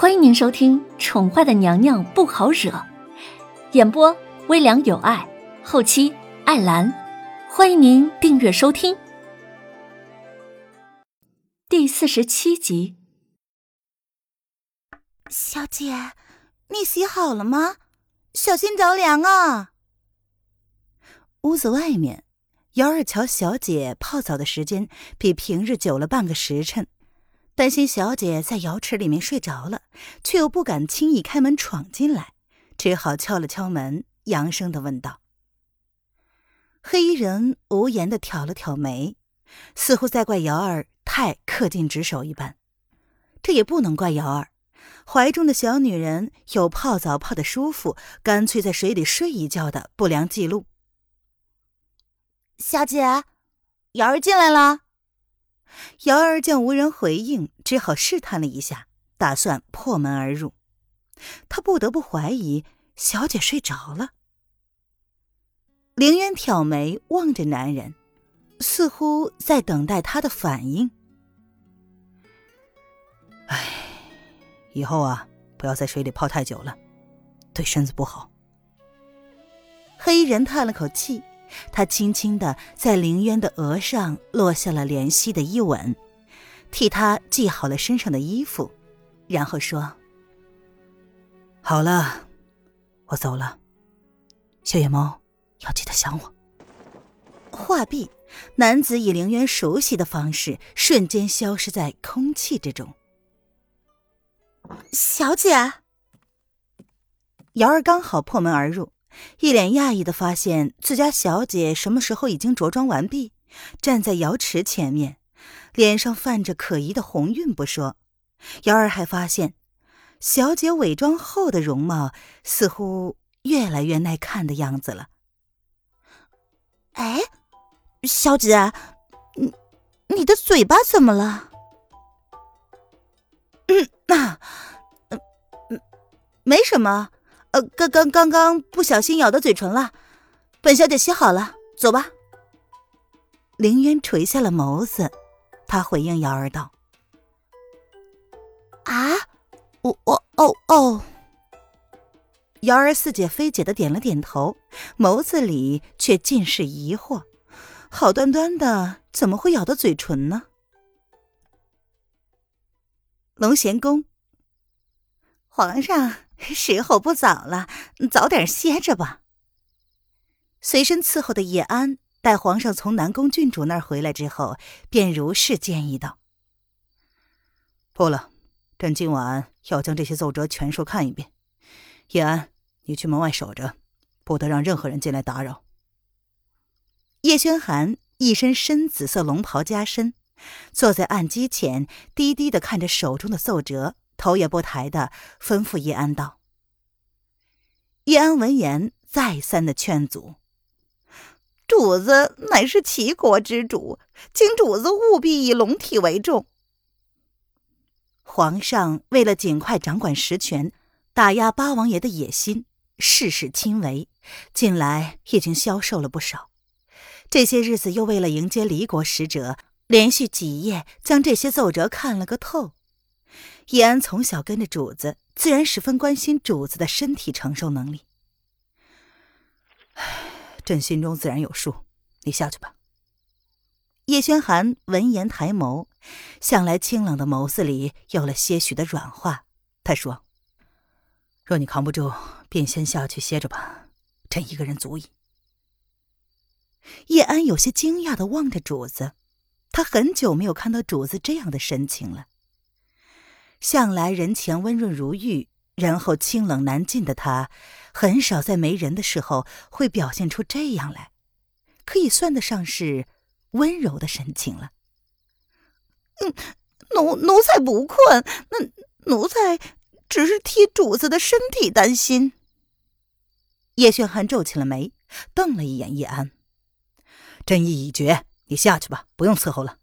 欢迎您收听《宠坏的娘娘不好惹》，演播微凉有爱，后期艾兰。欢迎您订阅收听第四十七集。小姐，你洗好了吗？小心着凉啊！屋子外面，姚二乔小姐泡澡的时间比平日久了半个时辰。担心小姐在瑶池里面睡着了，却又不敢轻易开门闯进来，只好敲了敲门，扬声的问道：“黑衣人无言的挑了挑眉，似乎在怪瑶儿太恪尽职守一般。这也不能怪瑶儿，怀中的小女人有泡澡泡的舒服，干脆在水里睡一觉的不良记录。”小姐，瑶儿进来了。瑶儿见无人回应，只好试探了一下，打算破门而入。他不得不怀疑小姐睡着了。凌渊挑眉望着男人，似乎在等待他的反应。唉，以后啊，不要在水里泡太久了，对身子不好。黑衣人叹了口气。他轻轻地在凌渊的额上落下了怜惜的一吻，替他系好了身上的衣服，然后说：“好了，我走了。小野猫，要记得想我。”话毕，男子以凌渊熟悉的方式瞬间消失在空气之中。小姐，瑶儿刚好破门而入。一脸讶异的发现自家小姐什么时候已经着装完毕，站在瑶池前面，脸上泛着可疑的红晕不说，瑶儿还发现小姐伪装后的容貌似乎越来越耐看的样子了。哎，小姐，你你的嘴巴怎么了？嗯，那，嗯嗯，没什么。呃，刚刚刚刚不小心咬到嘴唇了，本小姐洗好了，走吧。凌渊垂下了眸子，他回应瑶儿道：“啊，我我哦哦。”瑶儿似解非解的点了点头，眸子里却尽是疑惑。好端端的，怎么会咬到嘴唇呢？龙贤宫，皇上。时候不早了，早点歇着吧。随身伺候的叶安待皇上从南宫郡主那儿回来之后，便如是建议道：“不了，朕今晚要将这些奏折全数看一遍。叶安，你去门外守着，不得让任何人进来打扰。”叶轩寒一身深紫色龙袍加身，坐在案几前，低低的看着手中的奏折。头也不抬的吩咐叶安道：“叶安闻言，再三的劝阻：‘主子乃是齐国之主，请主子务必以龙体为重。’皇上为了尽快掌管实权，打压八王爷的野心事事亲为，近来已经消瘦了不少。这些日子又为了迎接离国使者，连续几夜将这些奏折看了个透。”叶安从小跟着主子，自然十分关心主子的身体承受能力。唉，朕心中自然有数，你下去吧。叶轩寒闻言抬眸，向来清冷的眸子里有了些许的软化。他说：“若你扛不住，便先下去歇着吧，朕一个人足矣。”叶安有些惊讶的望着主子，他很久没有看到主子这样的神情了。向来人前温润如玉，然后清冷难近的他，很少在没人的时候会表现出这样来，可以算得上是温柔的神情了。嗯，奴奴才不困，那奴才只是替主子的身体担心。叶炫寒皱起了眉，瞪了一眼叶安，朕意已决，你下去吧，不用伺候了。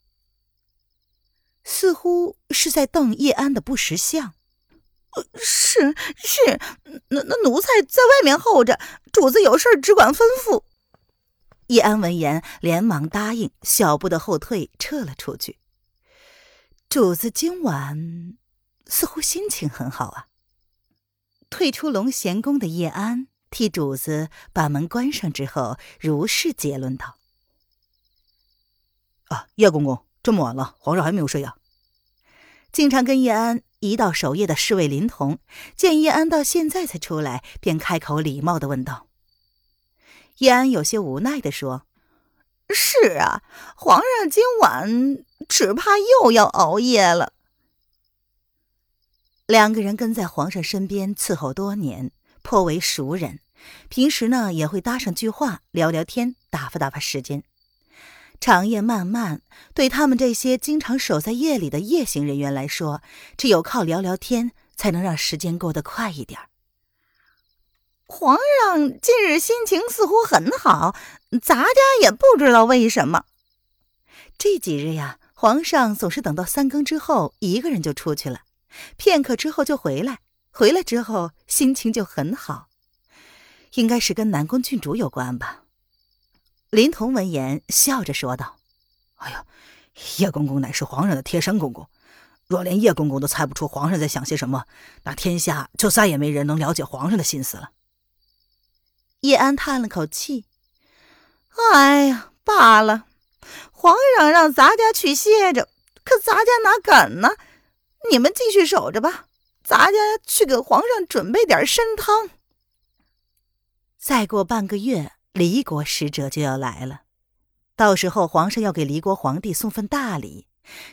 似乎是在瞪叶安的不识相。是是，那那奴才在外面候着，主子有事只管吩咐。叶安闻言连忙答应，小步的后退，撤了出去。主子今晚似乎心情很好啊。退出龙贤宫的叶安替主子把门关上之后，如是结论道：“啊，叶公公，这么晚了，皇上还没有睡呀？”经常跟叶安一道守夜的侍卫林童见叶安到现在才出来，便开口礼貌的问道。叶安有些无奈的说：“是啊，皇上今晚只怕又要熬夜了。”两个人跟在皇上身边伺候多年，颇为熟人，平时呢也会搭上句话，聊聊天，打发打发时间。长夜漫漫，对他们这些经常守在夜里的夜行人员来说，只有靠聊聊天才能让时间过得快一点。皇上近日心情似乎很好，咱家也不知道为什么。这几日呀，皇上总是等到三更之后，一个人就出去了，片刻之后就回来，回来之后心情就很好，应该是跟南宫郡主有关吧。林童闻言笑着说道：“哎呀，叶公公乃是皇上的贴身公公，若连叶公公都猜不出皇上在想些什么，那天下就再也没人能了解皇上的心思了。”叶安叹了口气：“哎呀，罢了，皇上让咱家去歇着，可咱家哪敢呢？你们继续守着吧，咱家去给皇上准备点参汤。再过半个月。”离国使者就要来了，到时候皇上要给离国皇帝送份大礼，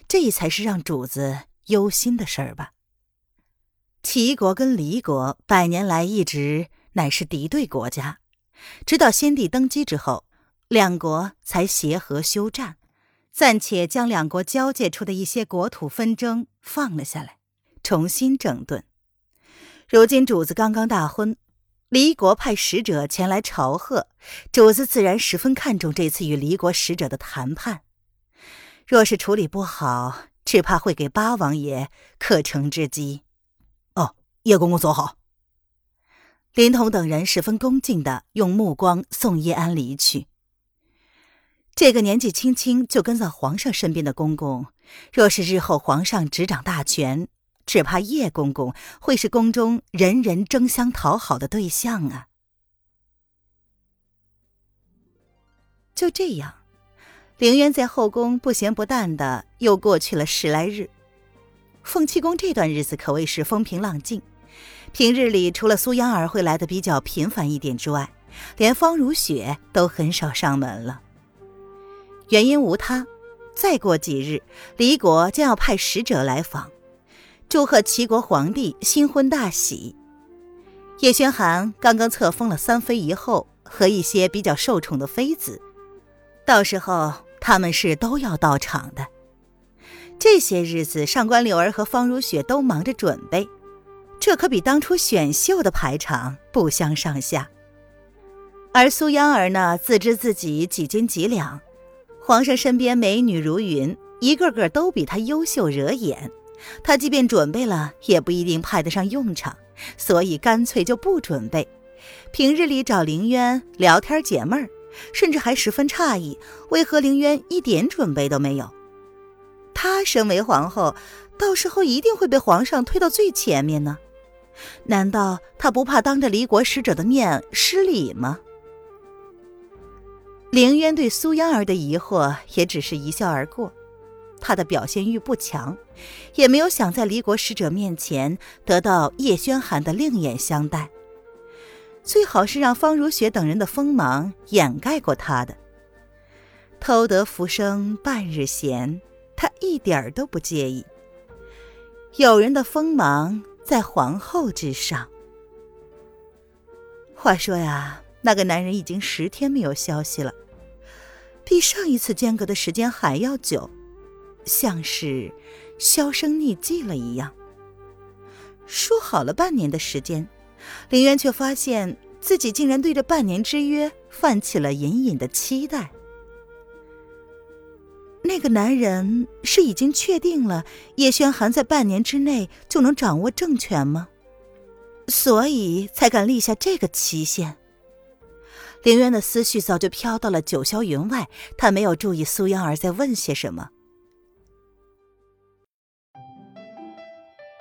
这才是让主子忧心的事儿吧。齐国跟离国百年来一直乃是敌对国家，直到先帝登基之后，两国才协和休战，暂且将两国交界处的一些国土纷争放了下来，重新整顿。如今主子刚刚大婚。离国派使者前来朝贺，主子自然十分看重这次与离国使者的谈判。若是处理不好，只怕会给八王爷可乘之机。哦，叶公公走好。林童等人十分恭敬的用目光送叶安离去。这个年纪轻轻就跟在皇上身边的公公，若是日后皇上执掌大权，只怕叶公公会是宫中人人争相讨好的对象啊！就这样，凌渊在后宫不咸不淡的又过去了十来日。凤栖宫这段日子可谓是风平浪静，平日里除了苏央儿会来的比较频繁一点之外，连方如雪都很少上门了。原因无他，再过几日，离国将要派使者来访。祝贺齐国皇帝新婚大喜！叶宣寒刚刚册封了三妃一后和一些比较受宠的妃子，到时候他们是都要到场的。这些日子，上官柳儿和方如雪都忙着准备，这可比当初选秀的排场不相上下。而苏央儿呢，自知自己几斤几两，皇上身边美女如云，一个个都比她优秀惹眼。他即便准备了，也不一定派得上用场，所以干脆就不准备。平日里找凌渊聊天解闷儿，甚至还十分诧异，为何凌渊一点准备都没有。她身为皇后，到时候一定会被皇上推到最前面呢。难道她不怕当着离国使者的面失礼吗？凌渊对苏央儿的疑惑也只是一笑而过。他的表现欲不强，也没有想在离国使者面前得到叶轩寒的另眼相待。最好是让方如雪等人的锋芒掩盖过他的。偷得浮生半日闲，他一点儿都不介意。有人的锋芒在皇后之上。话说呀，那个男人已经十天没有消息了，比上一次间隔的时间还要久。像是销声匿迹了一样。说好了半年的时间，林渊却发现自己竟然对这半年之约泛起了隐隐的期待。那个男人是已经确定了叶轩寒在半年之内就能掌握政权吗？所以才敢立下这个期限。林渊的思绪早就飘到了九霄云外，他没有注意苏央儿在问些什么。